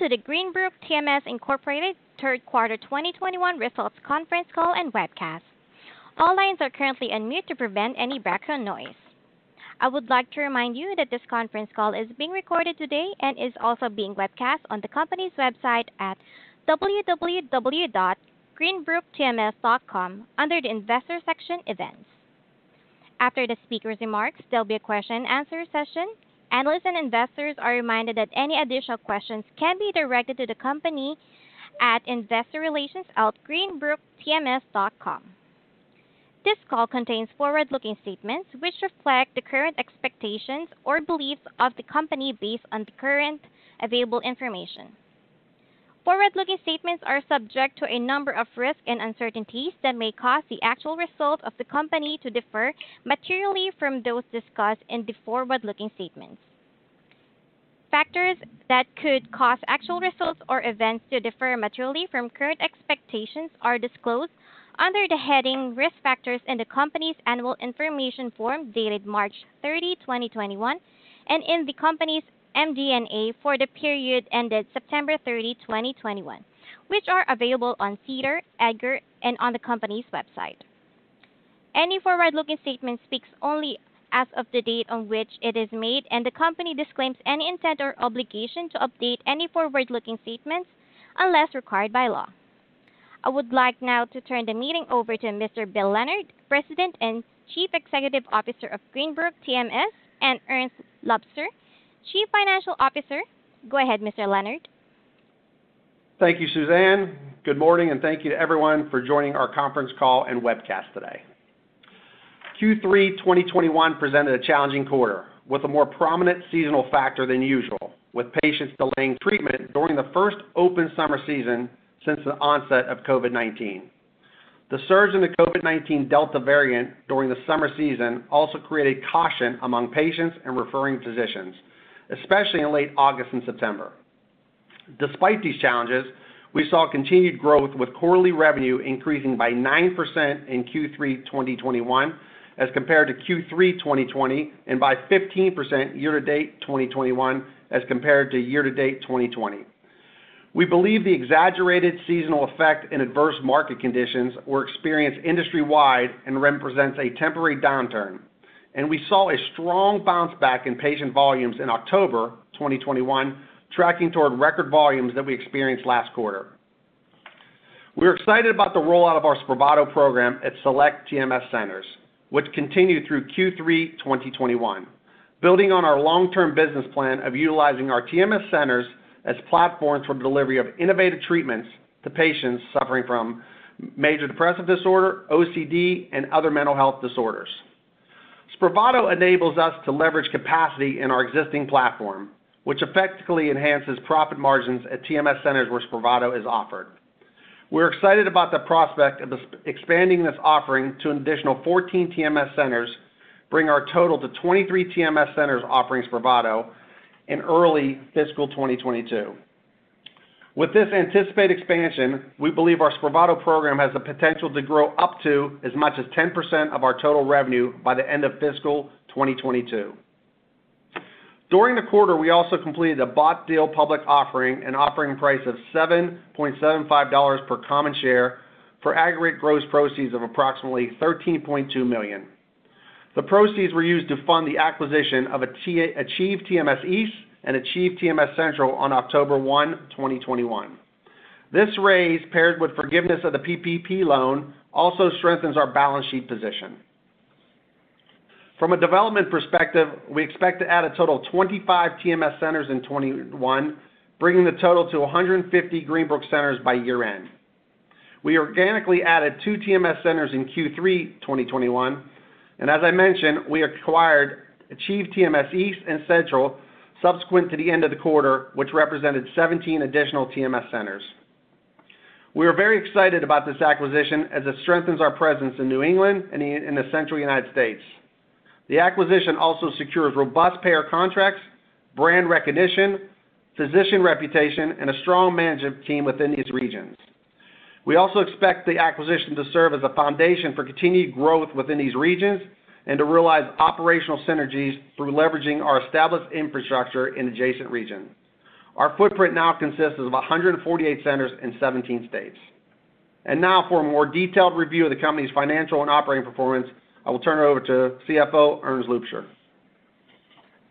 To the Greenbrook TMS Incorporated third quarter 2021 results conference call and webcast. All lines are currently on mute to prevent any background noise. I would like to remind you that this conference call is being recorded today and is also being webcast on the company's website at www.greenbrooktms.com under the investor section events. After the speaker's remarks, there'll be a question and answer session. Analysts and investors are reminded that any additional questions can be directed to the company at investorrelations@greenbrooktms.com. This call contains forward-looking statements which reflect the current expectations or beliefs of the company based on the current available information. Forward-looking statements are subject to a number of risks and uncertainties that may cause the actual results of the company to differ materially from those discussed in the forward-looking statements. Factors that could cause actual results or events to differ materially from current expectations are disclosed under the heading Risk Factors in the company's annual information form dated March 30, 2021, and in the company's MD&A for the period ended September 30, 2021, which are available on SEDAR, EDGAR, and on the company's website. Any forward-looking statement speaks only as of the date on which it is made, and the company disclaims any intent or obligation to update any forward-looking statements unless required by law. I would like now to turn the meeting over to Mr. Bill Leonard, President and Chief Executive Officer of Greenbrook TMS, and Ernst Loubser, Chief Financial Officer. Go ahead, Mr. Leonard. Thank you, Suzanne. Good morning, and thank you to everyone for joining our conference call and webcast today. Q3 2021 presented a challenging quarter with a more prominent seasonal factor than usual, with patients delaying treatment during the first open summer season since the onset of COVID-19. The surge in the COVID-19 Delta variant during the summer season also created caution among patients and referring physicians, especially in late August and September. Despite these challenges, we saw continued growth with quarterly revenue increasing by 9% in Q3 2021 as compared to Q3 2020, and by 15% year-to-date 2021 as compared to year-to-date 2020. We believe the exaggerated seasonal effect and adverse market conditions were experienced industry-wide and represents a temporary downturn, and we saw a strong bounce back in patient volumes in October 2021, tracking toward record volumes that we experienced last quarter. We're excited about the rollout of our Spravato program at select TMS centers, which continued through Q3 2021, building on our long-term business plan of utilizing our TMS centers as platforms for the delivery of innovative treatments to patients suffering from major depressive disorder, OCD, and other mental health disorders. Spravato enables us to leverage capacity in our existing platform, which effectively enhances profit margins at TMS centers where Spravato is offered. We're excited about the prospect of expanding this offering to an additional 14 TMS centers, bring our total to 23 TMS centers offering Spravato in early fiscal 2022. With this anticipated expansion, we believe our Spravato program has the potential to grow up to as much as 10% of our total revenue by the end of fiscal 2022. During the quarter, we also completed a bought deal public offering, an offering price of $7.75 per common share for aggregate gross proceeds of approximately 13.2 million. The proceeds were used to fund the acquisition of Achieve TMS East and Achieve TMS Central on October 1, 2021. This raise, paired with forgiveness of the PPP loan, also strengthens our balance sheet position. From a development perspective, we expect to add a total of 25 TMS centers in 2021, bringing the total to 150 Greenbrook centers by year-end. We organically added two TMS centers in Q3 2021, and as I mentioned, we acquired Achieve TMS East and Central subsequent to the end of the quarter, which represented 17 additional TMS centers. We are very excited about this acquisition as it strengthens our presence in New England and in the central United States. The acquisition also secures robust payer contracts, brand recognition, physician reputation, and a strong management team within these regions. We also expect the acquisition to serve as a foundation for continued growth within these regions and to realize operational synergies through leveraging our established infrastructure in adjacent regions. Our footprint now consists of 148 centers in 17 states. And now for a more detailed review of the company's financial and operating performance, I will turn it over to CFO Erns Loubser.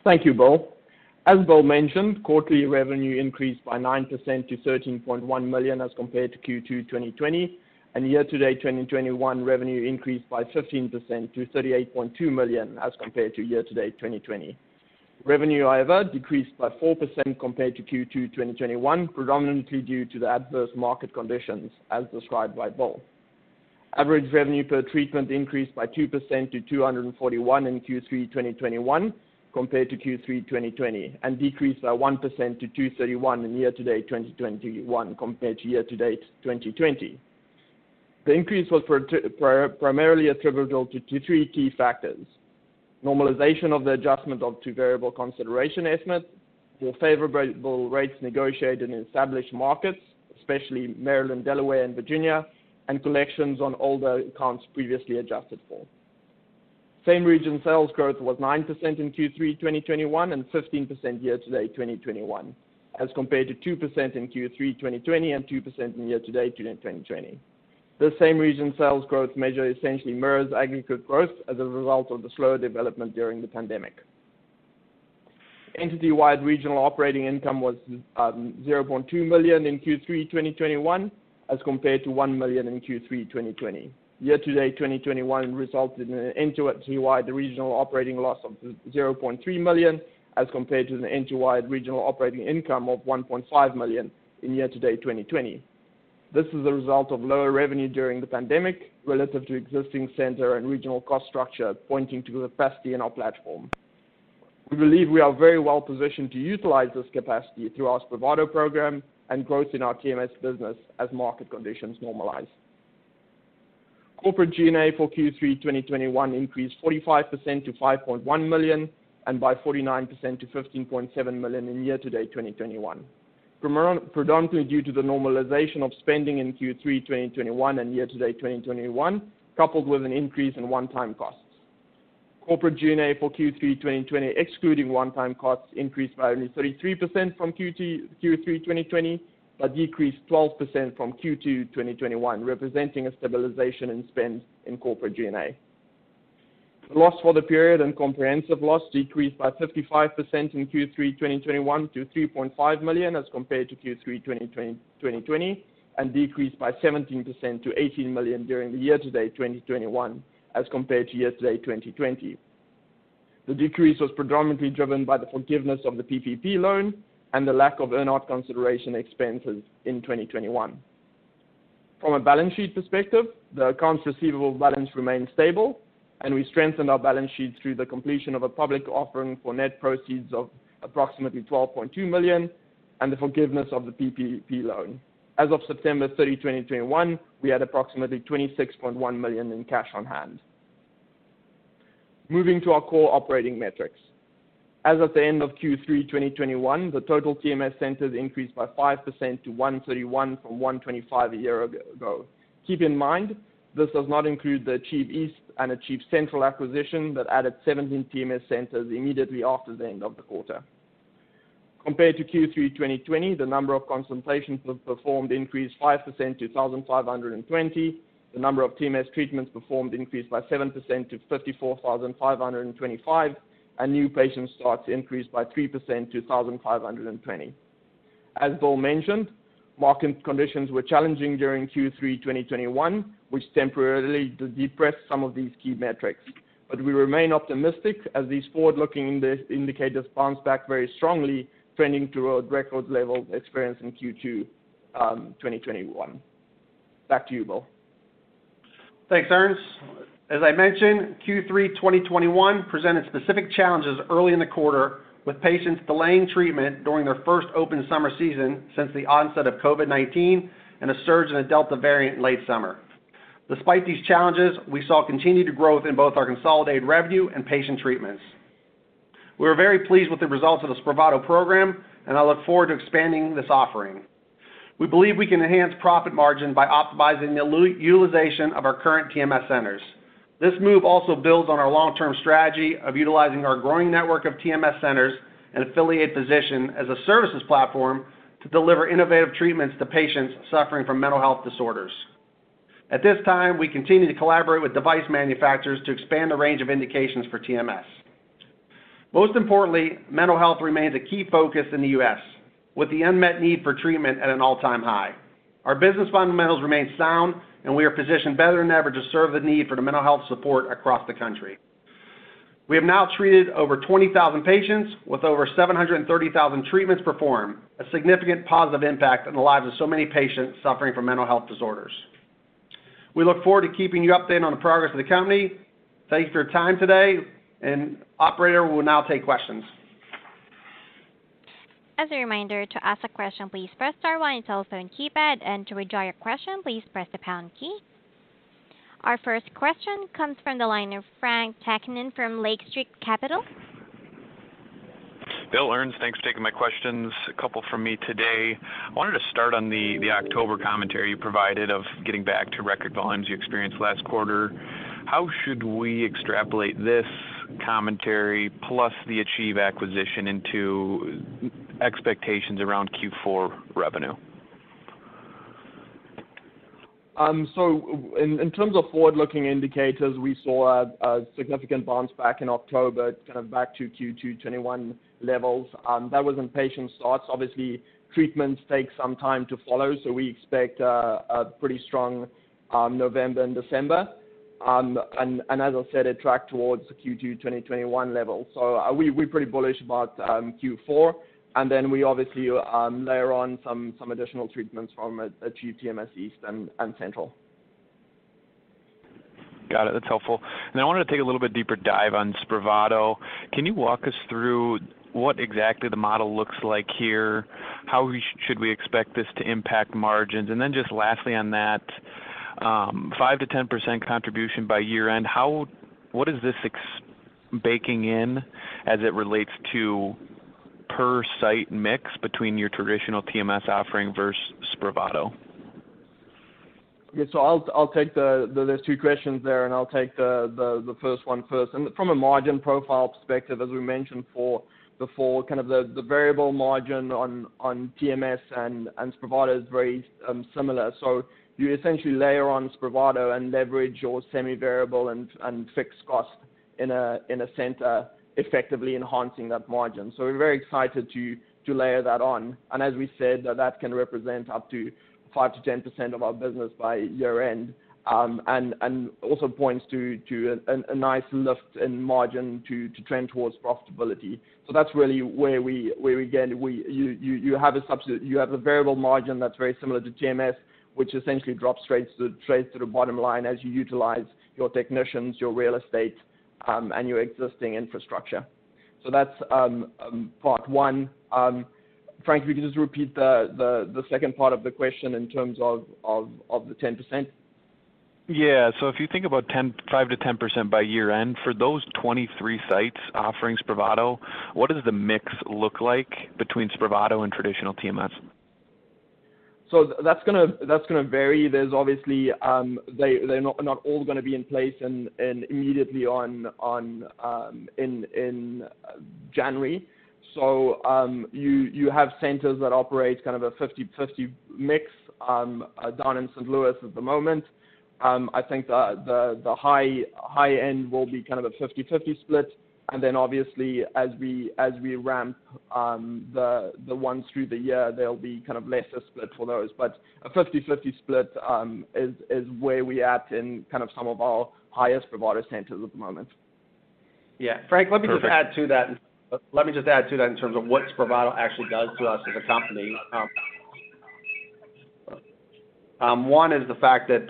Thank you, Bill. As Bill mentioned, quarterly revenue increased by 9% to 13.1 million as compared to Q2 2020, and year-to-date 2021 revenue increased by 15% to 38.2 million as compared to year-to-date 2020. Revenue, however, decreased by 4% compared to Q2 2021, predominantly due to the adverse market conditions as described by Bill. Average revenue per treatment increased by 2% to 241 in Q3 2021 compared to Q3 2020, and decreased by 1% to 231 in year-to-date 2021 compared to year-to-date 2020. The increase was primarily attributable to three key factors. Normalization of the adjustment of to variable consideration estimates, more favorable rates negotiated in established markets, especially Maryland, Delaware, and Virginia, and collections on older accounts previously adjusted for. Same region sales growth was 9% in Q3 2021 and 15% year-to-date 2021, as compared to 2% in Q3 2020 and 2% in year-to-date 2020. The same region sales growth measure essentially mirrors aggregate growth as a result of the slower development during the pandemic. Entity-wide regional operating income was um, 0.2 million in Q3 2021 as compared to 1 million in Q3 2020. Year-to-date 2021 resulted in an entity-wide regional operating loss of 0.3 million as compared to the entity-wide regional operating income of 1.5 million in year-to-date 2020. This is a result of lower revenue during the pandemic relative to existing center and regional cost structure, pointing to capacity in our platform. We believe we are very well positioned to utilize this capacity through our Spravato program and growth in our TMS business as market conditions normalize. Corporate G&A for Q3 2021 increased 45% to 5.1 million and by 49% to 15.7 million in year-to-date 2021. Predominantly due to the normalization of spending in Q3 2021 and year-to-date 2021, coupled with an increase in one-time costs. Corporate G&A for Q3 2020, excluding one-time costs, increased by only 33% from Q3 2020, but decreased 12% from Q2 2021, representing a stabilization in spend in corporate G&A. Loss for the period and comprehensive loss decreased by 55% in Q3 2021 to 3.5 million as compared to Q3 2020, and decreased by 17% to 18 million during the year-to-date 2021 as compared to year-to-date 2020. The decrease was predominantly driven by the forgiveness of the PPP loan and the lack of earn-out consideration expenses in 2021. From a balance sheet perspective, the accounts receivable balance remained stable, and we strengthened our balance sheet through the completion of a public offering for net proceeds of approximately 12.2 million and the forgiveness of the PPP loan. As of September 30, 2021, we had approximately 26.1 million in cash on hand. Moving to our core operating metrics. As of the end of Q3 2021, the total TMS centers increased by 5% to 131 from 125 a year ago. Keep in mind, this does not include the Achieve East and Achieve Central acquisition that added 17 TMS centers immediately after the end of the quarter. Compared to Q3 2020, the number of consultations performed increased 5% to 1,520. The number of TMS treatments performed increased by 7% to 54,525, and new patient starts increased by 3% to 1,520. As Bill mentioned, market conditions were challenging during Q3 2021, which temporarily depressed some of these key metrics. But we remain optimistic as these forward-looking indicators bounce back very strongly, trending toward record levels experienced in Q2 2021. Um, back to you, Bill. Thanks, Erns. As I mentioned, Q3 2021 presented specific challenges early in the quarter with patients delaying treatment during their first open summer season since the onset of COVID-19 and a surge in the Delta variant in late summer. Despite these challenges, we saw continued growth in both our consolidated revenue and patient treatments. We are very pleased with the results of the Spravato program, and I look forward to expanding this offering. We believe we can enhance profit margin by optimizing the utilization of our current TMS centers. This move also builds on our long-term strategy of utilizing our growing network of TMS centers and affiliate physicians as a services platform to deliver innovative treatments to patients suffering from mental health disorders. At this time, we continue to collaborate with device manufacturers to expand the range of indications for TMS. Most importantly, mental health remains a key focus in the U.S., with the unmet need for treatment at an all-time high. Our business fundamentals remain sound, and we are positioned better than ever to serve the need for the mental health support across the country. We have now treated over 20,000 patients with over 730,000 treatments performed, a significant positive impact on the lives of so many patients suffering from mental health disorders. We look forward to keeping you updated on the progress of the company. Thank you for your time today, and operator we'll now take questions. As a reminder, to ask a question, please press star one on your telephone keypad, and to withdraw your question, please press the pound key. Our first question comes from the line of Frank Takkinen from Lake Street Capital. Bill, Erns, thanks for taking my questions. A couple from me today. I wanted to start on the October commentary you provided of getting back to record volumes you experienced last quarter. How should we extrapolate this commentary plus the Achieve acquisition into expectations around Q4 revenue? Um so w in terms of forward-looking indicators, we saw a significant bounce back in October, kind of back to Q2 2021 levels. That was in patient starts. Obviously, treatments take some time to follow, so we expect a pretty strong November and December. Um, and as I said, it tracked towards the Q2 2021 level. So uh, we're pretty bullish about um, Q4. And Then we obviously um, layer on some some additional treatments from Achieve TMS East and Central. Got it. That's helpful. And I wanted to take a little bit deeper dive on Spravato. Can you walk us through what exactly the model looks like here? How should we expect this to impact margins? And then just lastly on that, Um, 5%-10% contribution by year-end, How what is this baking in as it relates to per site mix between your traditional TMS offering versus Spravato? Okay. I'll t I'll take the. There's two questions there, and I'll take the the the first one first. And From a margin profile perspective, as we mentioned for before, kind of the the variable margin on on TMS and and Spravato is very um, similar. You essentially layer on Spravato and leverage your semi-variable and fixed cost in a in a center, effectively enhancing that margin. So we're very excited to to layer that on. And as we said, that can represent up to 5%-10% of our business by year-end, Um and and also points to to a nice lift in margin to to trend towards profitability. So that's really where we get. You you you have a substitu you have a variable margin that's very similar to TMS, which essentially drops straight to the bottom line as you utilize your technicians, your real estate, um, and your existing infrastructure. So that's um, um, part one. Frank, if you could just repeat the second part of the question in terms of the 10%. Yeah. So if you think about 5%-10% by year-end, for those 23 sites offering Spravato, what does the mix look like between Spravato and traditional TMS? So that's gonna that's gonna vary. There's obviously um, they they're not not all gonna be in place and and immediately on on um, in in uh, January. So um, you you have centers that operate kind of a 50/50 mix um, uh, down in St. Louis at the moment. I think the the high high end will be kind of a 50/50 split. And then obviously as we ramp um, the ones through the year, there'll be kind of lesser split for those. But a 50/50 split um, is where we at in kind of some of our highest Spravato centers at the moment. Yeah. Frank, let me just add to that. Let me just add to that in terms of what Spravato actually does to us as a company. Um, one is the fact that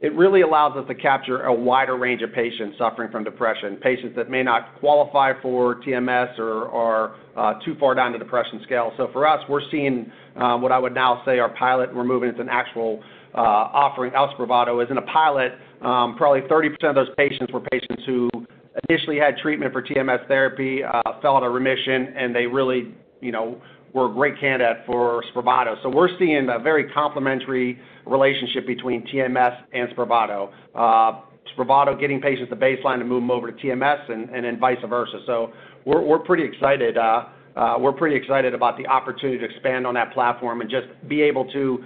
it really allows us to capture a wider range of patients suffering from depression, patients that may not qualify for TMS or are uh, too far down the depression scale. So for us, we're seeing uh, what I would now say our pilot, we're moving into an actual uh, offering. Spravato is in a pilot. Um, probably 30% of those patients were patients who initially had treatment for TMS therapy, fell out of remission, and they really, you know, were a great candidate for Spravato. So we're seeing a very complementary relationship between TMS and Spravato. Uh, Spravato getting patients to baseline and move them over to TMS and then vice versa. So uh, uh, we're pretty excited about the opportunity to expand on that platform and just be able to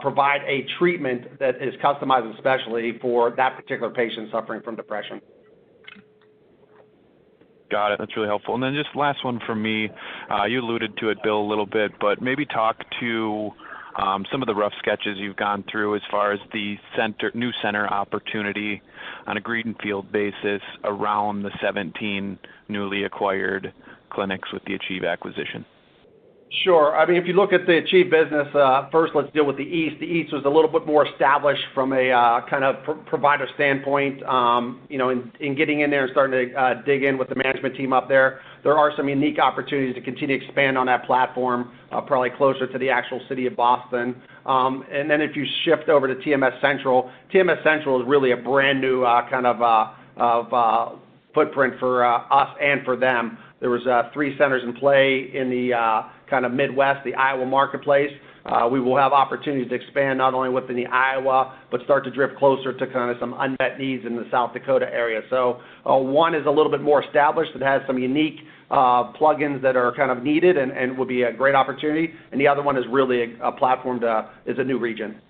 provide a treatment that is customized especially for that particular patient suffering from depression. Got it. That's really helpful. And then just last one from me. Uh, you alluded to it, Bill, a little bit, but maybe talk to um, some of the rough sketches you've gone through as far as the new center opportunity on a greenfield basis around the 17 newly acquired clinics with the Achieve acquisition. Sure. I mean, if you look at the Achieve business, uh, first let's deal with the East. The East was a little bit more established from a uh, kind of provider standpoint. Um, you know, in getting in there and starting to uh, dig in with the management team up there there are some unique opportunities to continue to expand on that platform, probably closer to the actual city of Boston. Um, and then if you shift over to TMS Central, TMS Central is really a brand new kind of footprint for uh, us and for them. There was uh, three centers in play in the uh, kind of Midwest, the Iowa marketplace. We will have opportunities to expand not only within the Iowa, but start to drift closer to kind of some unmet needs in the South Dakota area. So one is a little bit more established. It has some unique plugins that are kind of needed and will be a great opportunity. And the other one is really a platform is a new region.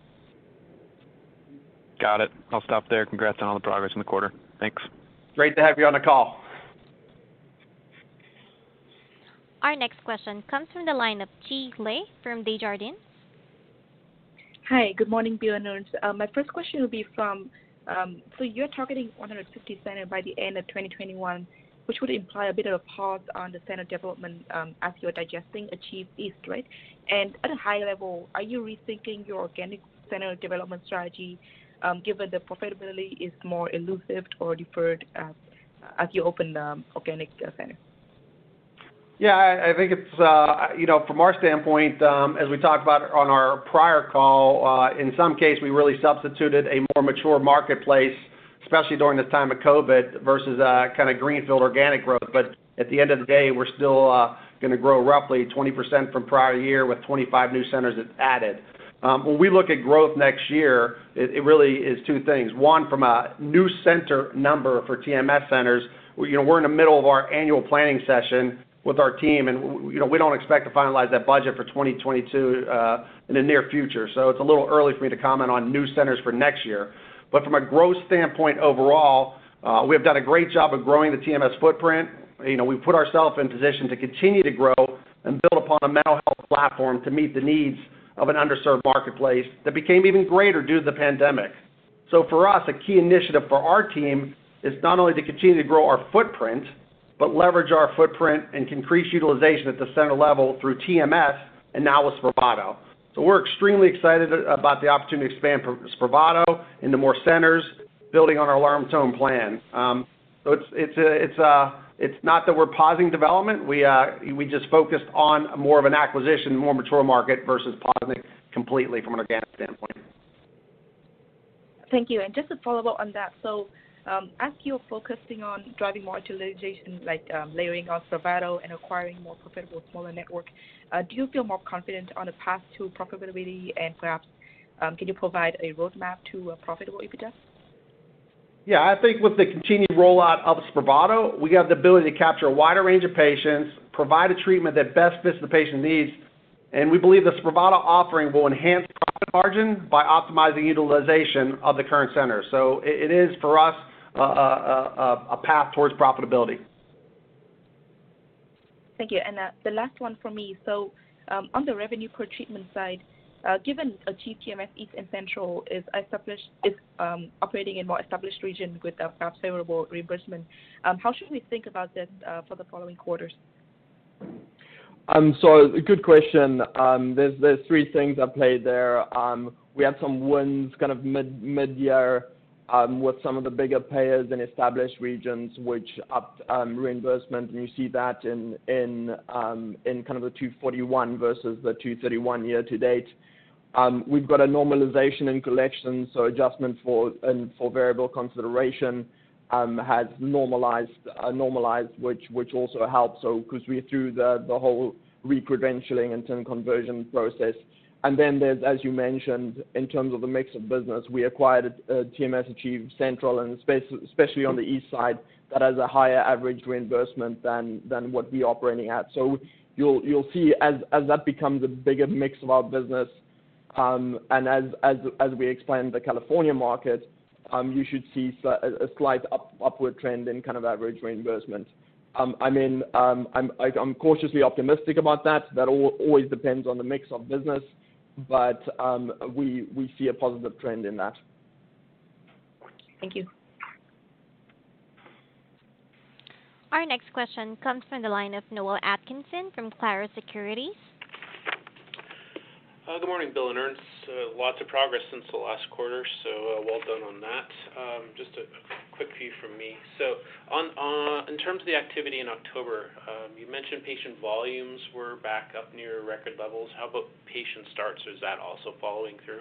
Got it. I'll stop there. Congrats on all the progress in the quarter. Thanks. Great to have you on the call. Our next question comes from the line of Chi Le from Desjardins. Hi. Good morning, Bill and Ernst. Uh, my first question will be from, um, so you're targeting 150 centers by the end of 2021, which would imply a bit of a pause on the center development, um, as you're digesting Achieve East, right? And at a high level, are you rethinking your organic center development strategy, given the profitability is more elusive or deferred, as you open organic centers? Yeah, I I think it's, uh, you know, from our standpoint, um, as we talked about on our prior call, uh, in some case, we really substituted a more mature marketplace, especially during this time of COVID versus uh, kind of greenfield organic growth. But at the end of the day, we're still gonna grow roughly 20% from prior year with 25 new centers added. Um, when we look at growth next year, it really is two things. One, from a new center number for TMS centers, you know, we're in the middle of our annual planning session with our team, and you know, we don't expect to finalize that budget for 2022 uh, in the near future. So it's a little early for me to comment on new centers for next year. But from a growth standpoint overall, uh, we have done a great job of growing the TMS footprint. You know, we've put ourselves in position to continue to grow and build upon a mental health platform to meet the needs an underserved marketplace that became even greater due to the pandemic. So for us, a key initiative for our team is not only to continue to grow our footprint, but leverage our footprint and increase utilization at the center level through TMS and now with Spravato. So, we're extremely excited about the opportunity to expand Spravato into more centers, building on our long-term plan. Um so it's not that we're pausing development. We uh we just focused on more of an acquisition, more mature market versus pausing completely from an organic standpoint. Thank you. And just to follow up on that. So um as you're focusing on driving more utilization, like, layering on Spravato and acquiring more profitable smaller network, do you feel more confident on the path to profitability? And perhaps, can you provide a roadmap to a profitable EBITDA? Yeah. I think with the continued rollout of Spravato, we have the ability to capture a wider range of patients, provide a treatment that best fits the patient needs, and we believe the Spravato offering will enhance profit margin by optimizing utilization of the current center. So it is, for us, a path towards profitability. Thank you. And uh, the last one for me. So um, on the revenue per treatment side, given Achieve TMS East and Central is established is um, operating in more established region with a perhaps favorable reimbursement, um, how should we think about this uh, for the following quarters? Um, so good question. Um there's three things at play there. We had some wins kind of mid mid-year Um, with some of the bigger payers in established regions, which upped um, reimbursement, and you see that in in um in kind of the 241 versus the 231 year to date. Um, we've got a normalization in collections, so adjustment for and for variable consideration has normalized, uh, normalized, which which also helps. So, because we're through the the whole re-credentialing and conversion process. And then there's, as you mentioned, in terms of the mix of business, we acquired uh, TMS Achieve Central, and especially on the east side, that has a higher average reimbursement than than what we're operating at. So you'll you'll see as as that becomes a bigger mix of our business, um, and as as as we expand the California market, um, you should see a slight upward trend in kind of average reimbursement. Um, I mean, um I'm I I'm cautiously optimistic about that. That always depends on the mix of business, but um, we see a positive trend in that. Thank you. Our next question comes from the line of Noel Atkinson from Clarus Securities. Uh, good morning, Bill and Ernst. Uh, lots of progress since the last quarter, so uh, well done on that. Um, just a quick few from me. So on, on in terms of the activity in October, um, you mentioned patient volumes were back up near record levels. How about patient starts? Is that also following through?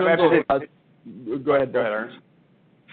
In terms of- Yeah, Go ahead. Go ahead, Erns.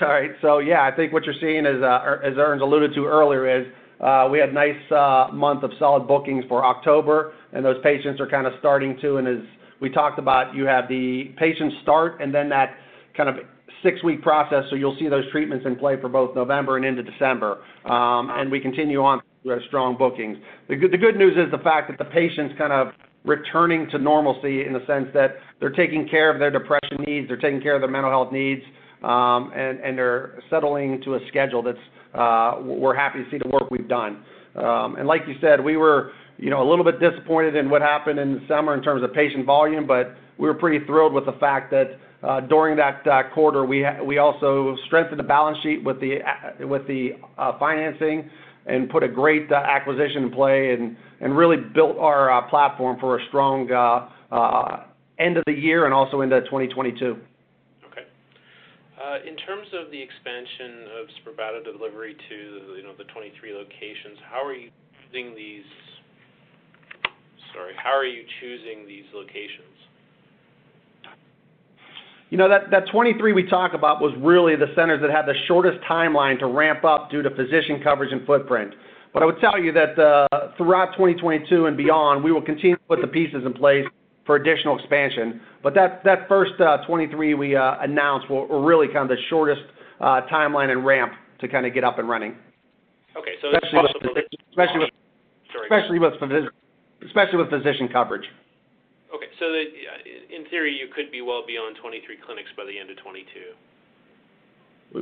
All right. So yeah, I think what you're seeing is, uh, er, as Erns alluded to earlier, is uh, we had nice uh, month of solid bookings for October, and those patients are kind of starting to, and as we talked about, you have the patients start and then that kind of six-week process, so you'll see those treatments in play for both November and into December. Um, and we continue on with strong bookings. The good news is the fact that the patients kind of returning to normalcy in the sense that they're taking care of their depression needs, they're taking care of their mental health needs, um, and they're settling to a schedule that's uh, we're happy to see the work we've done. Um and like you said, we were, you know, a little bit disappointed in what happened in the summer in terms of patient volume, but we were pretty thrilled with the fact that uh, during that uh, quarter, we we also strengthened the balance sheet with the with the uh financing and put a great uh, acquisition in play and really built our uh, platform for a strong uh, end of the year and also into 2022. Okay. In terms of the expansion of Spravato delivery to, you know, the 23 locations, how are you putting these sorry, how are you choosing these locations? You know, that that 23 we talk about was really the centers that had the shortest timeline to ramp up due to physician coverage and footprint. But I would tell you that uh, throughout 2022 and beyond, we will continue to put the pieces in place for additional expansion. But that that first uh, 23 we uh, announced were really kind of the shortest timeline and ramp to kind of get up and running. Okay. It's possible that. With. Sorry. Especially with physician coverage. Okay. In theory, you could be well beyond 23 clinics by the end of 2022.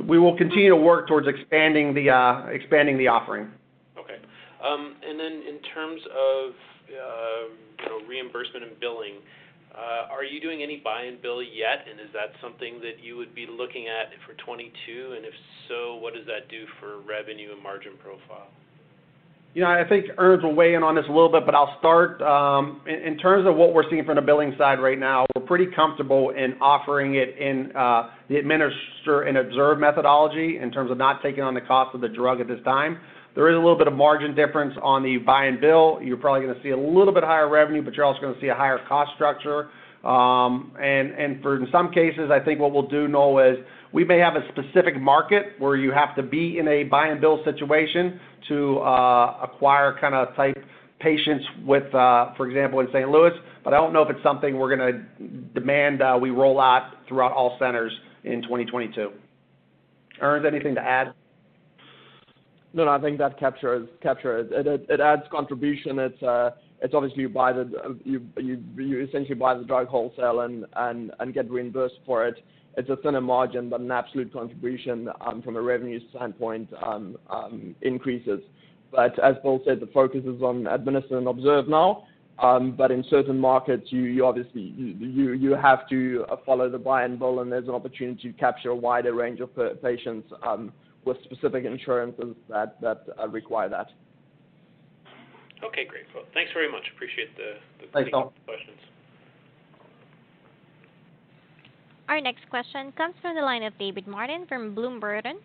We will continue to work towards expanding the uh expanding the offering. Okay. Um, and then in terms of, uh, you know, reimbursement and billing, uh, are you doing any buy and bill yet? And is that something that you would be looking at for 2022? If so, what does that do for revenue and margin profile? You know, I think Erns will weigh in on this a little bit, but I'll start. Um, in terms of what we're seeing from the billing side right now, we're pretty comfortable in offering it in uh, the administer and observe methodology in terms of not taking on the cost of the drug at this time. There is a little bit of margin difference on the buy and bill. You're probably gonna see a little bit higher revenue, but you're also gonna see a higher cost structure. Um, and and for in some cases, I think what we'll do, Noel, is we may have a specific market where you have to be in a buy and bill situation to uh, acquire kind of type patients with, uh, for example, in St. Louis. But I don't know if it's something we're going to demand uh, we roll out throughout all centers in 2022. Ernst, anything to add? No, no, I think that captures it. It, adds contribution. It's it's obviously you buy the you you you essentially buy the drug wholesale and and and get reimbursed for it. It's a thinner margin, but an absolute contribution um, from a revenue standpoint um, um, increases. But as Bill said, the focus is on administer and observe now. Um, but in certain markets, you, you obviously you, you, have to uh, follow the buy and bill, and there's an opportunity to capture a wider range of patients um, with specific insurances that that uh, require that. Okay, great. Well, thanks very much. Appreciate the, the Thanks, questions. Our next question comes from the line of David Martin from Bloom Burton.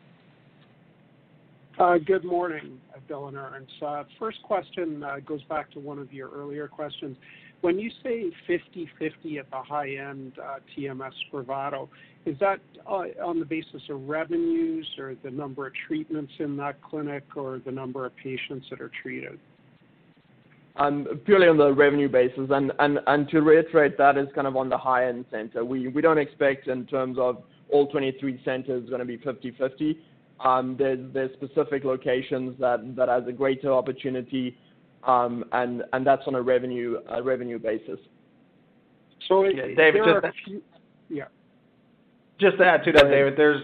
Uh, good morning, Bill and Ernst. Uh, first question uh, goes back to one of your earlier questions. When you say 50/50 at the high end, uh, TMS Spravato, is that uh, on the basis of revenues or the number of treatments in that clinic or the number of patients that are treated? Um, purely on the revenue basis. And, and, and to reiterate, that is kind of on the high-end center. We, we don't expect in terms of all 23 centers going to be 50/50. Um, there's, there's specific locations that, that has a greater opportunity, um, and, and that's on a revenue, a revenue basis. So, yeah, David, just, few, yeah. Just to add to that, David, there's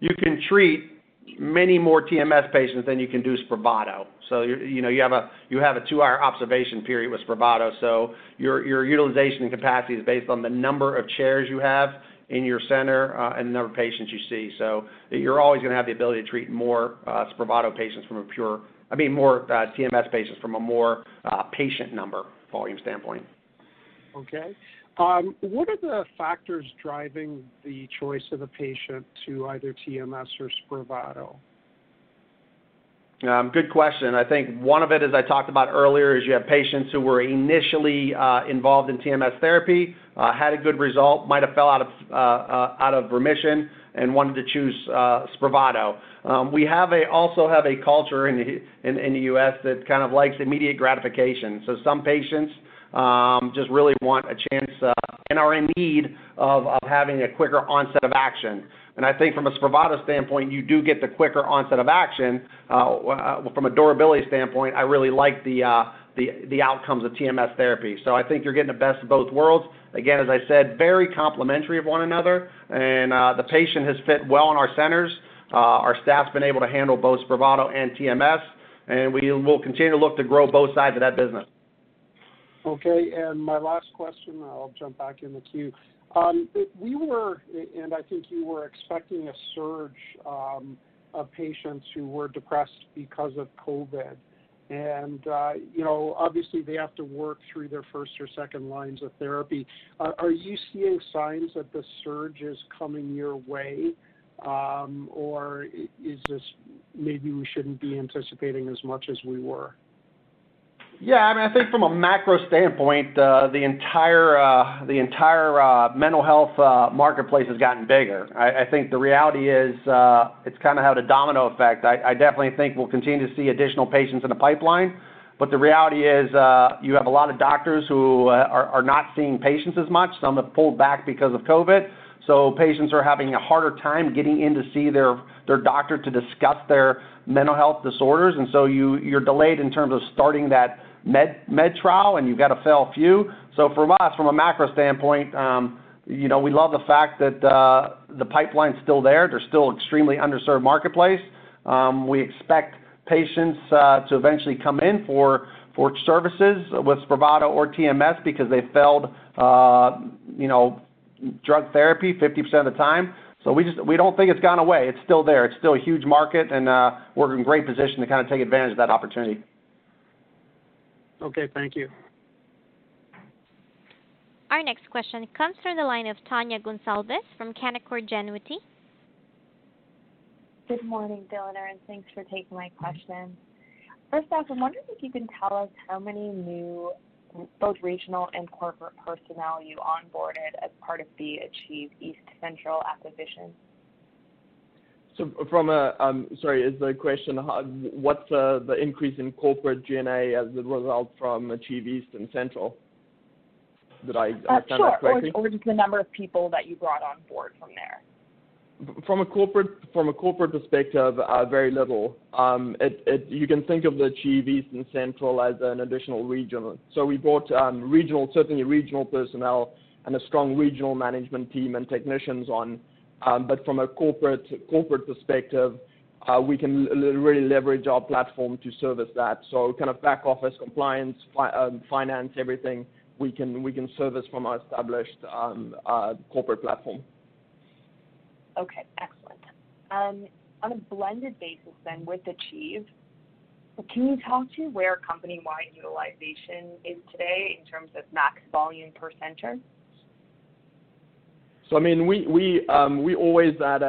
you can treat many more TMS patients than you can do Spravato. So you know you have a you have a two-hour observation period with Spravato. So your your utilization and capacity is based on the number of chairs you have in your center uh, and the number of patients you see. So you're always going to have the ability to treat more uh, Spravato patients from a pure, I mean more uh, TMS patients from a more patient number volume standpoint. Okay. Um, what are the factors driving the choice of the patient to either TMS or Spravato? Um, good question. I think one of it, as I talked about earlier, is you have patients who were initially uh, involved in TMS therapy, uh, had a good result, might have fell out of uh, remission, and wanted to choose Spravato. Um, we have a also have a culture in the, in, in the U.S. that kind of likes immediate gratification. So some patients um, just really want a chance uh, and are in need of, of having a quicker onset of action. And I think from a Spravato standpoint, you do get the quicker onset of action. Uh, uh, from a durability standpoint, I really like the, uh, the, the outcomes of TMS therapy. So I think you're getting the best of both worlds. Again, as I said, very complementary of one another, and uh, the patient has fit well in our centers. Uh, our staff's been able to handle both Spravato and TMS, and we will continue to look to grow both sides of that business. Okay, and my last question, I'll jump back in the queue. Um, we were, and I think you were expecting a surge um, of patients who were depressed because of COVID. And, uh, you know, obviously they have to work through their first or second lines of therapy. Uh, are you seeing signs that the surge is coming your way? Um, or is this maybe we shouldn't be anticipating as much as we were? Yeah, I mean, I think from a macro standpoint, uh, the entire uh, the entire uh, mental health marketplace has gotten bigger. I, think the reality is it's kind of had a domino effect. I, definitely think we'll continue to see additional patients in the pipeline, but the reality is you have a lot of doctors who are, not seeing patients as much. Some have pulled back because of COVID, so patients are having a harder time getting in to see their their doctor to discuss their mental health disorders, and so you you're delayed in terms of starting that med trial, and you've got to fail a few. So from us, from a macro standpoint, um, you know, we love the fact that uh, the pipeline's still there. They're still extremely underserved marketplace. Um, we expect patients uh, to eventually come in for for services with Spravato or TMS because they failed, uh, you know, drug therapy 50% of the time. So we just we don't think it's gone away. It's still there. It's still a huge market, and we're in great position to kind of take advantage of that opportunity. Okay, thank you. Our next question comes from the line of Tanya Gonsalves from Canaccord Genuity. Good morning, Dylan, and thanks for taking my question. First off, I'm wondering if you can tell us how many new both regional and corporate personnel you onboarded as part of the Achieve East Central acquisition? So from a, um, sorry, is the question what's uh, the increase in corporate G&A as a result from Achieve East and Central? Did I Uh, understand sure, that correctly? or, or just the number of people that you brought on board from there. From a corporate from a corporate perspective, uh, very little. Um, it, it, you can think of the Achieve East and Central as an additional region. So we brought um, regional, certainly regional personnel and a strong regional management team and technicians on. Um, but from a corporate perspective, uh, we can really leverage our platform to service that. So kind of back office compliance, um, finance, everything we can we can service from our established um, uh, corporate platform. Okay, excellent. On a blended basis then with Achieve, can you talk to where company-wide utilization is today in terms of max volume per center? So I mean, we um, we always at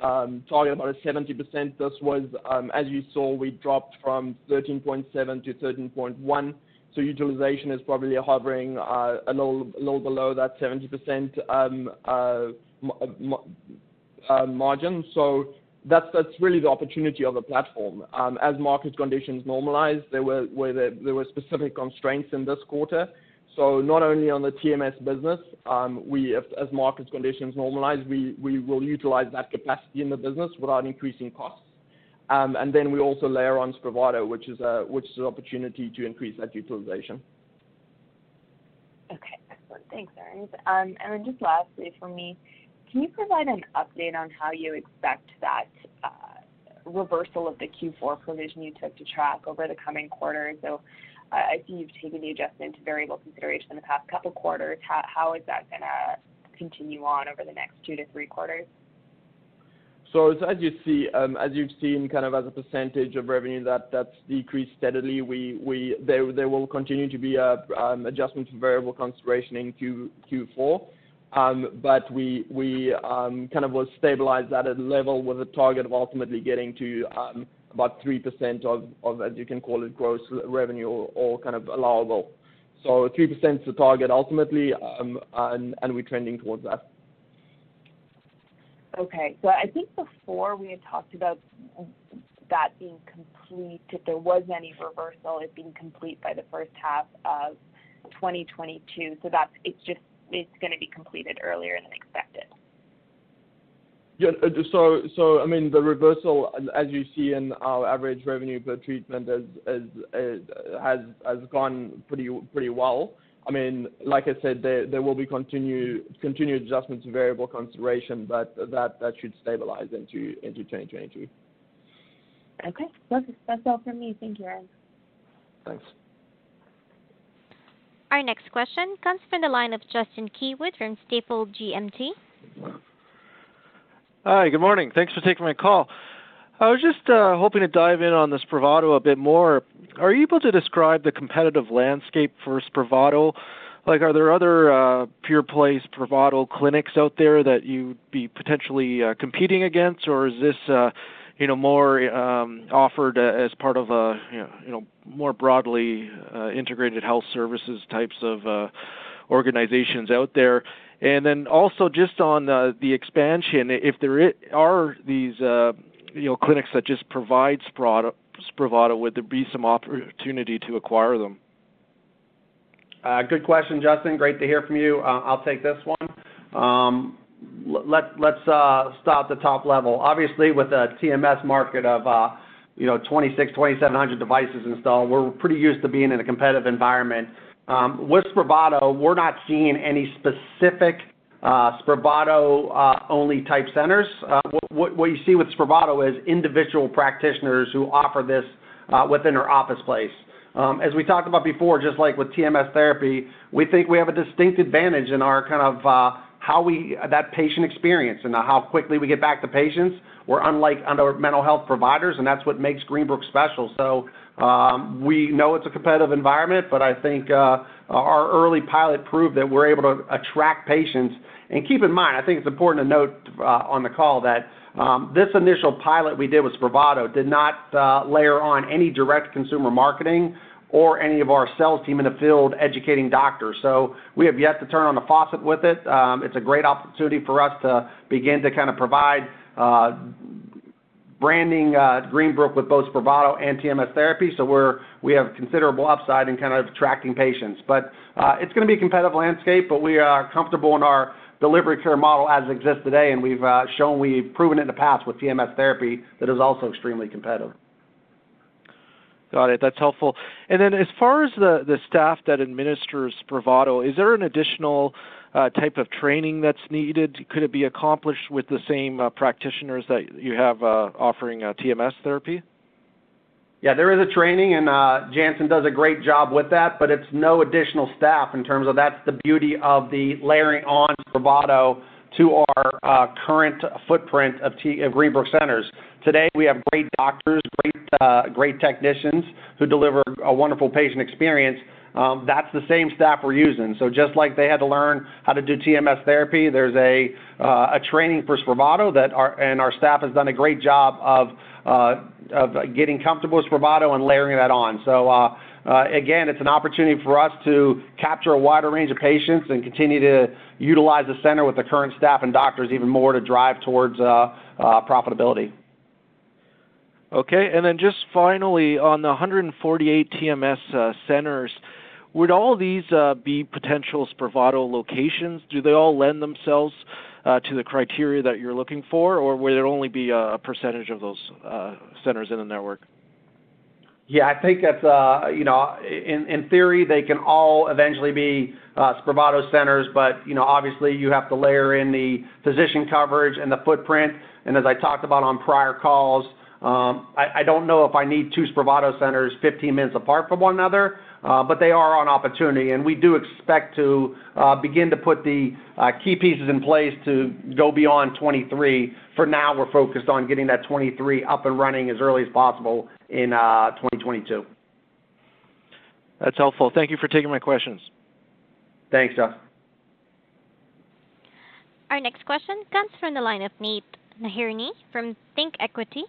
um, target about a 70%. This was, um, as you saw, we dropped from 13.7 to 13.1. So utilization is probably hovering uh, a little below that 70% um, uh, uh, margin. So that's that's really the opportunity of the platform. As market conditions normalize, there were where there, there were specific constraints in this quarter. So not only on the TMS business, um, we, as market conditions normalize, we, we will utilize that capacity in the business without increasing costs. Um, and then we also layer on Spravato, which is a which is an opportunity to increase that utilization. Okay, excellent. Thanks, Aaron. Um, and then just lastly for me, can you provide an update on how you expect that uh, reversal of the Q4 provision you took to track over the coming quarters? I see you've taken the adjustment to variable consideration in the past couple quarters. How, is that going to continue on over the next two to three quarters? So as you see, um, as you've seen, kind of as a percentage of revenue, that that's decreased steadily. We we there there will continue to be a um, adjustment for variable consideration in Q Q4, um, but we we kind of will stabilize at a level with a target of ultimately getting to um, about three percent of of as you can call it gross revenue or, kind of allowable. So three percent is the target ultimately, um, and we're trending towards that. Okay. So I think before we had talked about that being complete, if there was any reversal, it being complete by the first half of 2022. So that's it's just it's going to be completed earlier than expected. Yeah. uh, So, so I mean, the reversal, as you see in our average revenue per treatment, has has gone pretty pretty well. I mean, like I said, there there will be continue continued adjustments to variable consideration, but that that should stabilize into into 2022. Okay. That's that's all from me. Thank you, Aaron. Thanks. Our next question comes from the line of Justin Keywood from Stifel GMP. Hi, good morning. Thanks for taking my call. I was just uh, hoping to dive in on the Spravato a bit more. Are you able to describe the competitive landscape for Spravato? Like, are there other uh, pure play Spravato clinics out there that you'd be potentially uh, competing against, or is this, you know, more um, offered as part of a, you know, more broadly integrated health services types of organizations out there? And then also just on uh, the expansion, if there are these uh, you know clinics that just provide Spravato, Spravato, would there be some opportunity to acquire them? Uh, good question, Justin. Great to hear from you. Uh, I'll take this one. Um, let, let's uh, start at the top level. Obviously, with a TMS market of uh, you know 26, 2,700 devices installed, we're pretty used to being in a competitive environment. Um, with Spravato, we're not seeing any specific uh, Spravato-only type centers. Uh, what, you see with Spravato is individual practitioners who offer this uh, within their office place. Um, as we talked about before, just like with TMS therapy, we think we have a distinct advantage in our kind of uh, how we that patient experience and how quickly we get back to patients. We're unlike other mental health providers, and that's what makes Greenbrook special. So we know it's a competitive environment, but I think uh, our early pilot proved that we're able to attract patients. And keep in mind, I think it's important to note uh, on the call that um, this initial pilot we did with Spravato did not uh, layer on any direct consumer marketing or any of our sales team in the field educating doctors. So we have yet to turn on the faucet with it. Um, it's a great opportunity for us to begin to kind of provide branding uh, Greenbrook with both Spravato and TMS therapy. So we have considerable upside in kind of attracting patients. But uh, it's going to be a competitive landscape, but we are comfortable in our delivery care model as it exists today, and we've uh, shown we've proven it in the past with TMS therapy that is also extremely competitive. Got it. That's helpful. And then as far as the, the staff that administers Spravato, is there an additional uh, type of training that's needed? Could it be accomplished with the same uh, practitioners that you have uh, offering uh, TMS therapy? Yeah, there is a training, and uh, Janssen does a great job with that, but it's no additional staff in terms of that's the beauty of the layering on Spravato to our uh, current footprint of, T- of Greenbrook centers. Today, we have great doctors, great, uh, great technicians who deliver a wonderful patient experience. Um, that's the same staff we're using. So just like they had to learn how to do TMS therapy, there's a uh, a training for Spravato that our and our staff has done a great job of uh, of getting comfortable with Spravato and layering that on. So. Uh, again, it's an opportunity for us to capture a wider range of patients and continue to utilize the center with the current staff and doctors even more to drive towards profitability. Okay. and then Just finally, on the 148 TMS centers, would all these uh, be potential Spravato locations? Do they all lend themselves uh, to the criteria that you're looking for, or would it only be a percentage of those centers in the network? Yeah, I think that's, you know, in theory, they can all eventually be Spravato centers, but, you know, obviously you have to layer in the physician coverage and the footprint. And As I talked about on prior calls, um, I don't know if I need two Spravato centers 15 minutes apart from one another, uh, but they are on opportunity, and we do expect to uh, begin to put the uh, key pieces in place to go beyond 23. For now, we're focused on getting that 23 up and running as early as possible in 2022. That's helpful. Thank you for taking my questions. Thanks, Josh. Our next question comes from the line of Nate Nahirny from ThinkEquity.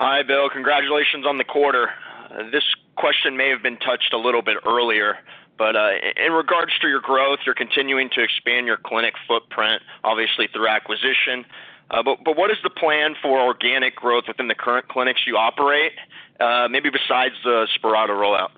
Hi, Bill. Congratulations on the quarter. Uh, this question may have been touched a little bit earlier, but uh, in regards to your growth, you're continuing to expand your clinic footprint, obviously through acquisition. Uh, but, what is the plan for organic growth within the current clinics you operate, maybe besides the Spravato rollout?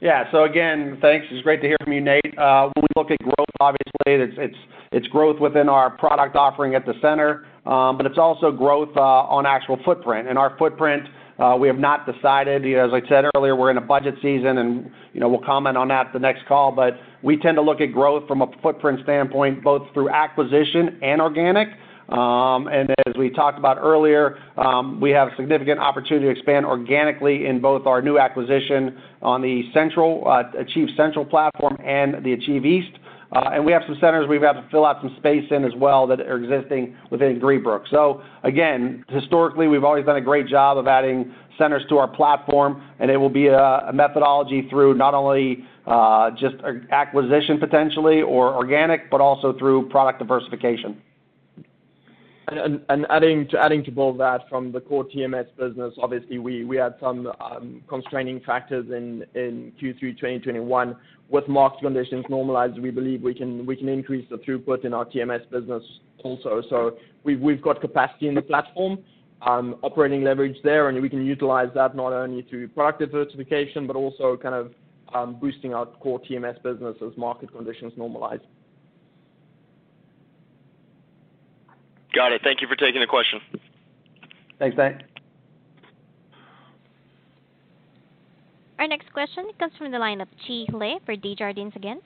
Yeah. So again, thanks. It's great to hear from you, Nate. When we look at growth, obviously, it's growth within our product offering at the center. Um, but it's also growth uh, on actual footprint. And our footprint, uh, we have not decided. As I said earlier, we're in a budget season, and you know we'll comment on that the next call. But we tend to look at growth from a footprint standpoint, both through acquisition and organic. Um, and as we talked about earlier, um, we have significant opportunity to expand organically in both our new acquisition on the Central uh, Achieve Central platform and the Achieve East. Uh, and we have some centers we've got to fill out some space in as well that are existing within Greenbrook. So again, historically, we've always done a great job of adding centers to our platform, and it will be a methodology through not only uh, just acquisition potentially or organic, but also through product diversification. And adding to adding to both that, from the core TMS business, obviously, we had some um, constraining factors in Q3 2021. With market conditions normalized, we believe we can we can increase the throughput in our TMS business also. So we've we've got capacity in the platform, um, operating leverage there, and we can utilize that not only through product diversification, but also kind of um, boosting our core TMS business as market conditions normalize. Got it. Thank you for taking the question. Thanks, Nate. Our next question comes from the line of Chi Le for Desjardins again.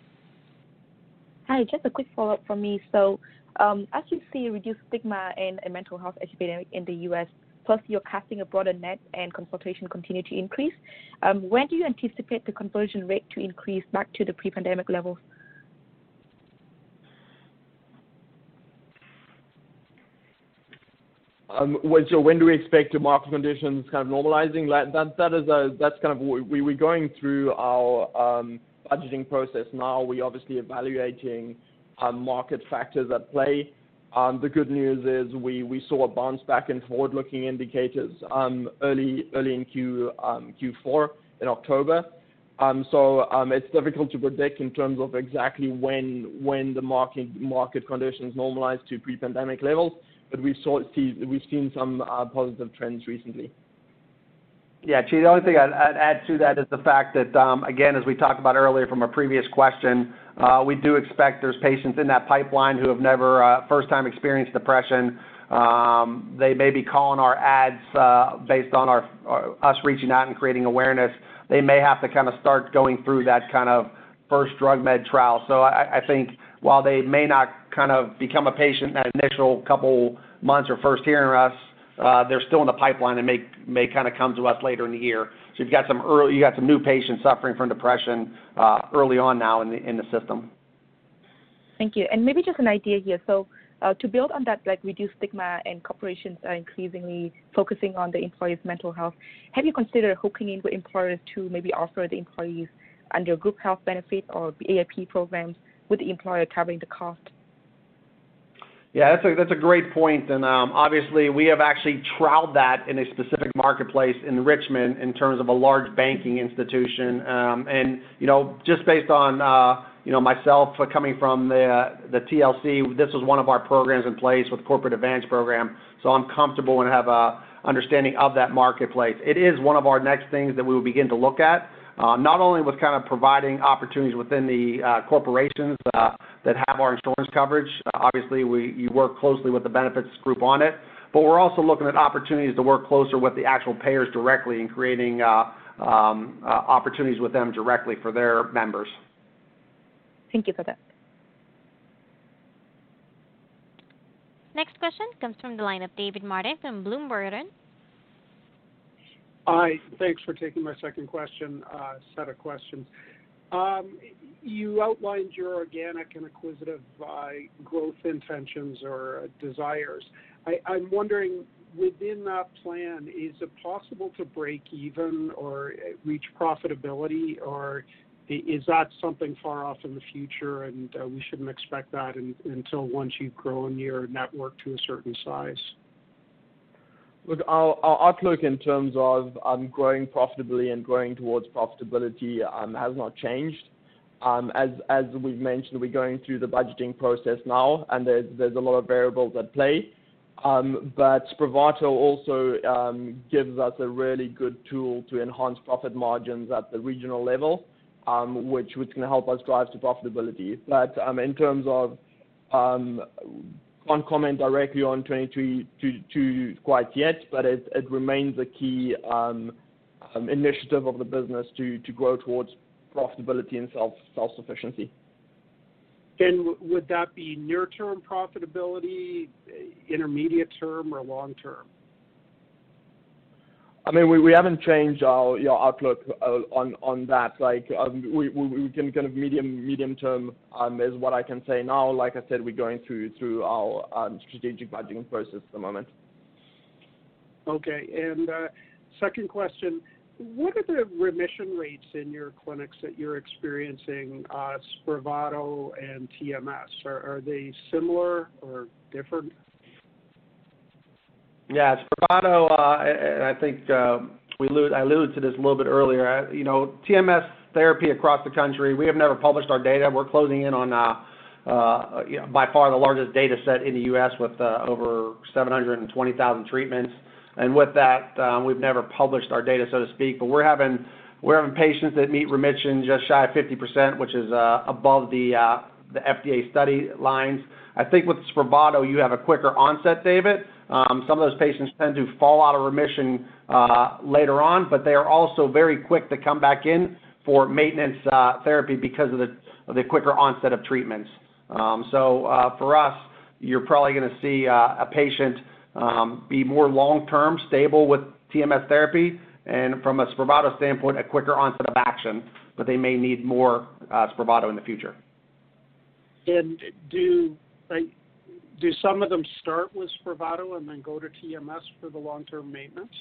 Hi, just a quick follow-up from me. So, um, as you see reduced stigma in a mental health epidemic in the U.S., plus you're casting a broader net and consultation continue to increase, um, when do you anticipate the conversion rate to increase back to the pre-pandemic levels? Um, so when do we expect the market conditions kind of normalizing? That is that's kind of we're going through our um, budgeting process now. We're obviously evaluating um, market factors at play. The good news is we saw a bounce back in forward-looking indicators early early in Q Q4 in October. So, it's difficult to predict in terms of exactly when when the market market conditions normalize to pre-pandemic levels, but we've seen some uh, positive trends recently. Yeah, Chi, the only thing I'd add to that is the fact that, um, again, as we talked about earlier from a previous question, uh, we do expect there's patients in that pipeline who have never uh, first time experienced depression. Um, they may be calling our ads based on us reaching out and creating awareness. They may have to kind of start going through that kind of first drug med trial. So I I think while they may not kind of become a patient that initial couple months or first hearing us, uh, they're still in the pipeline and may kind of come to us later in the year. So you've got some new patients suffering from depression uh, early on now in the system. Thank you. And maybe just an idea here. So uh, to build on that, like reduced stigma and corporations are increasingly focusing on the employees' mental health, have you considered hooking in with employers to maybe offer the employees under group health benefit or EAP programs with the employer covering the cost? Yeah, that's a that's a great point. And um, obviously, we have actually trialed that in a specific marketplace in Richmond in terms of a large banking institution. Um, and, you know, just based on uh, you know, myself coming from the uh, the TLC, this was one of our programs in place with Corporate Advantage Program, so I'm comfortable and have a understanding of that marketplace. It is one of our next things that we will begin to look at, Uh, not only with kind of providing opportunities within the uh, corporations uh, that have our insurance coverage. Obviously, we you work closely with the benefits group on it, but we're also looking at opportunities to work closer with the actual payers directly and creating um, opportunities with them directly for their members. Thank you for that. Next question comes from the line of David Martin from Bloom Burton. Hi. Thanks for taking my second question, uh, set of questions. Um, you outlined your organic and acquisitive uh, growth intentions or desires. I'm wondering, within that plan, is it possible to break even or uh, reach profitability, or is that something far off in the future and we shouldn't expect that until once you've grown your network to a certain size? Look, our outlook in terms of um, growing profitably and growing towards profitability um, has not changed. Um, as we've mentioned, we're going through the budgeting process now, and there's a lot of variables at play. Um but Spravato also gives us a really good tool to enhance profit margins at the regional level, which can help us drive to profitability. But in terms of, can't comment directly on 2023 quite yet, but it it remains a key um, um, initiative of the business to to grow towards profitability and self self-sufficiency. And would that be near-term profitability, intermediate term, or long term? I mean, we haven't changed our outlook uh, on that. Like, um, we can kind of medium term um, is what I can say now. Like I said, we're going through through our um, strategic budgeting process at the moment. Okay. Uh, second question, what are the remission rates in your clinics that you're experiencing, uh, Spravato and TMS? Are they similar or different? Yeah. Spravato, uh, and I think uh, I alluded to this a little bit earlier. You know, TMS therapy across the country, we have never published our data. We're closing in on, uh, by far the largest data set in the U.S. with over 720,000 treatments. And with that, um, we've never published our data, so to speak. But we're having patients that meet remission just shy of 50%, which is above the FDA study lines. I think with Spravato, you have a quicker onset, David. Um, some of those patients tend to fall out of remission uh, later on, but they are also very quick to come back in for maintenance uh, therapy because of the quicker onset of treatments. Um, so, uh, for us, you're probably gonna see a patient um, be more long-term stable with TMS therapy, and from a Spravato standpoint, a quicker onset of action, but they may need more Spravato in the future. And Do some of them start with Spravato and then go to TMS for the long-term maintenance?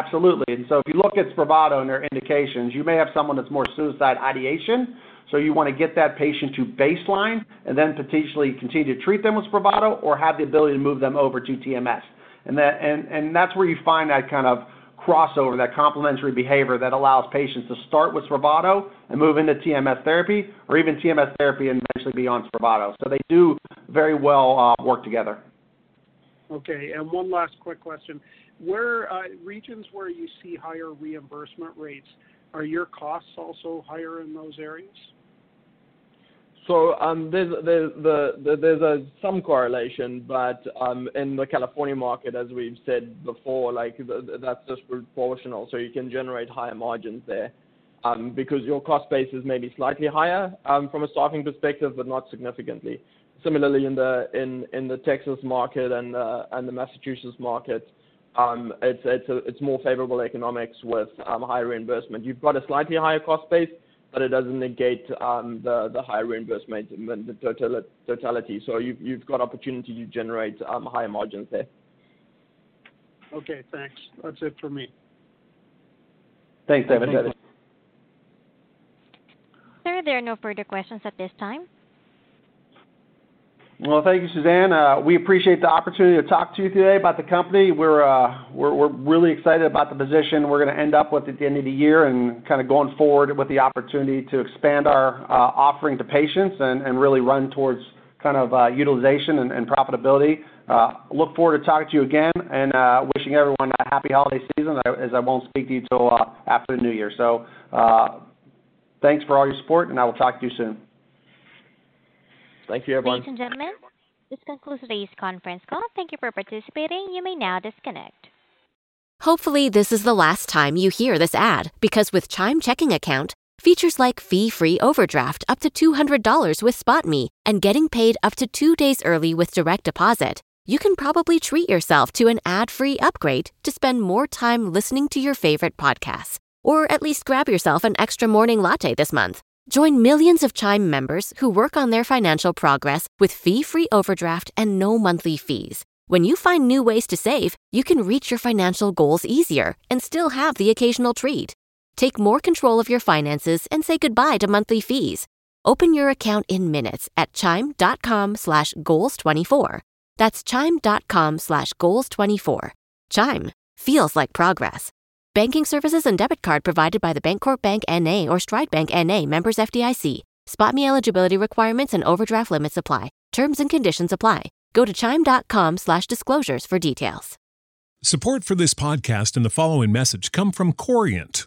Absolutely. And so if you look at Spravato and their indications, you may have someone that's more suicide ideation. So you want to get that patient to baseline and then potentially continue to treat them with Spravato or have the ability to move them over to TMS. And that and, and that's where you find that kind of crossover, that complementary behavior that allows patients to start with Spravato and move into TMS therapy, or even TMS therapy and eventually be on Spravato. So they do very well uh, work together. Okay, and one last quick question: Where uh, regions where you see higher reimbursement rates, are your costs also higher in those areas? So um, there's there's the, there's a some correlation, but um, in the California market, as we've said before, like the, that's just proportional. So you can generate higher margins there, um, because your cost base is maybe slightly higher um, from a staffing perspective, but not significantly. Similarly, in the in in the Texas market and uh, and the Massachusetts market, um, it's it's a, it's more favorable economics with um, higher reimbursement. You've got a slightly higher cost base but it doesn't negate um, the the higher reimbursement in the totality. So you've you've got opportunity to generate um, higher margins there. Okay, thanks. That's it for me. Thanks, David. Sir, there are no further questions at this time. Well, thank you, Suzanne. Uh, we appreciate the opportunity to talk to you today about the company. We're, uh, really excited about the position we're going to end up with at the end of the year and kind of going forward with the opportunity to expand our uh, offering to patients and, really run towards kind of utilization and, profitability. Look forward to talking to you again and wishing everyone a happy holiday season as I won't speak to you uh, after the new year. So thanks for all your support, and I will talk to you soon. Thank you, everyone. Ladies and gentlemen, this concludes today's conference call. Thank you for participating. You may now disconnect. Hopefully, this is the last time you hear this ad because with Chime Checking Account, features like fee free overdraft up to $200 with SpotMe and getting paid up to two days early with direct deposit, you can probably treat yourself to an ad free upgrade to spend more time listening to your favorite podcasts. Or at least grab yourself an extra morning latte this month. Join millions of Chime members who work on their financial progress with fee-free overdraft and no monthly fees. When you find new ways to save, you can reach your financial goals easier and still have the occasional treat. Take more control of your finances and say goodbye to monthly fees. Open your account in minutes at chime.com slash goals24. That's chime.com slash goals24. Chime feels like progress. Banking services and debit card provided by the Bancorp Bank N.A. or Stride Bank N.A. members FDIC. SpotMe eligibility requirements and overdraft limits apply. Terms and conditions apply. Go to chime.com slash disclosures for details. Support for this podcast and the following message come from Corient.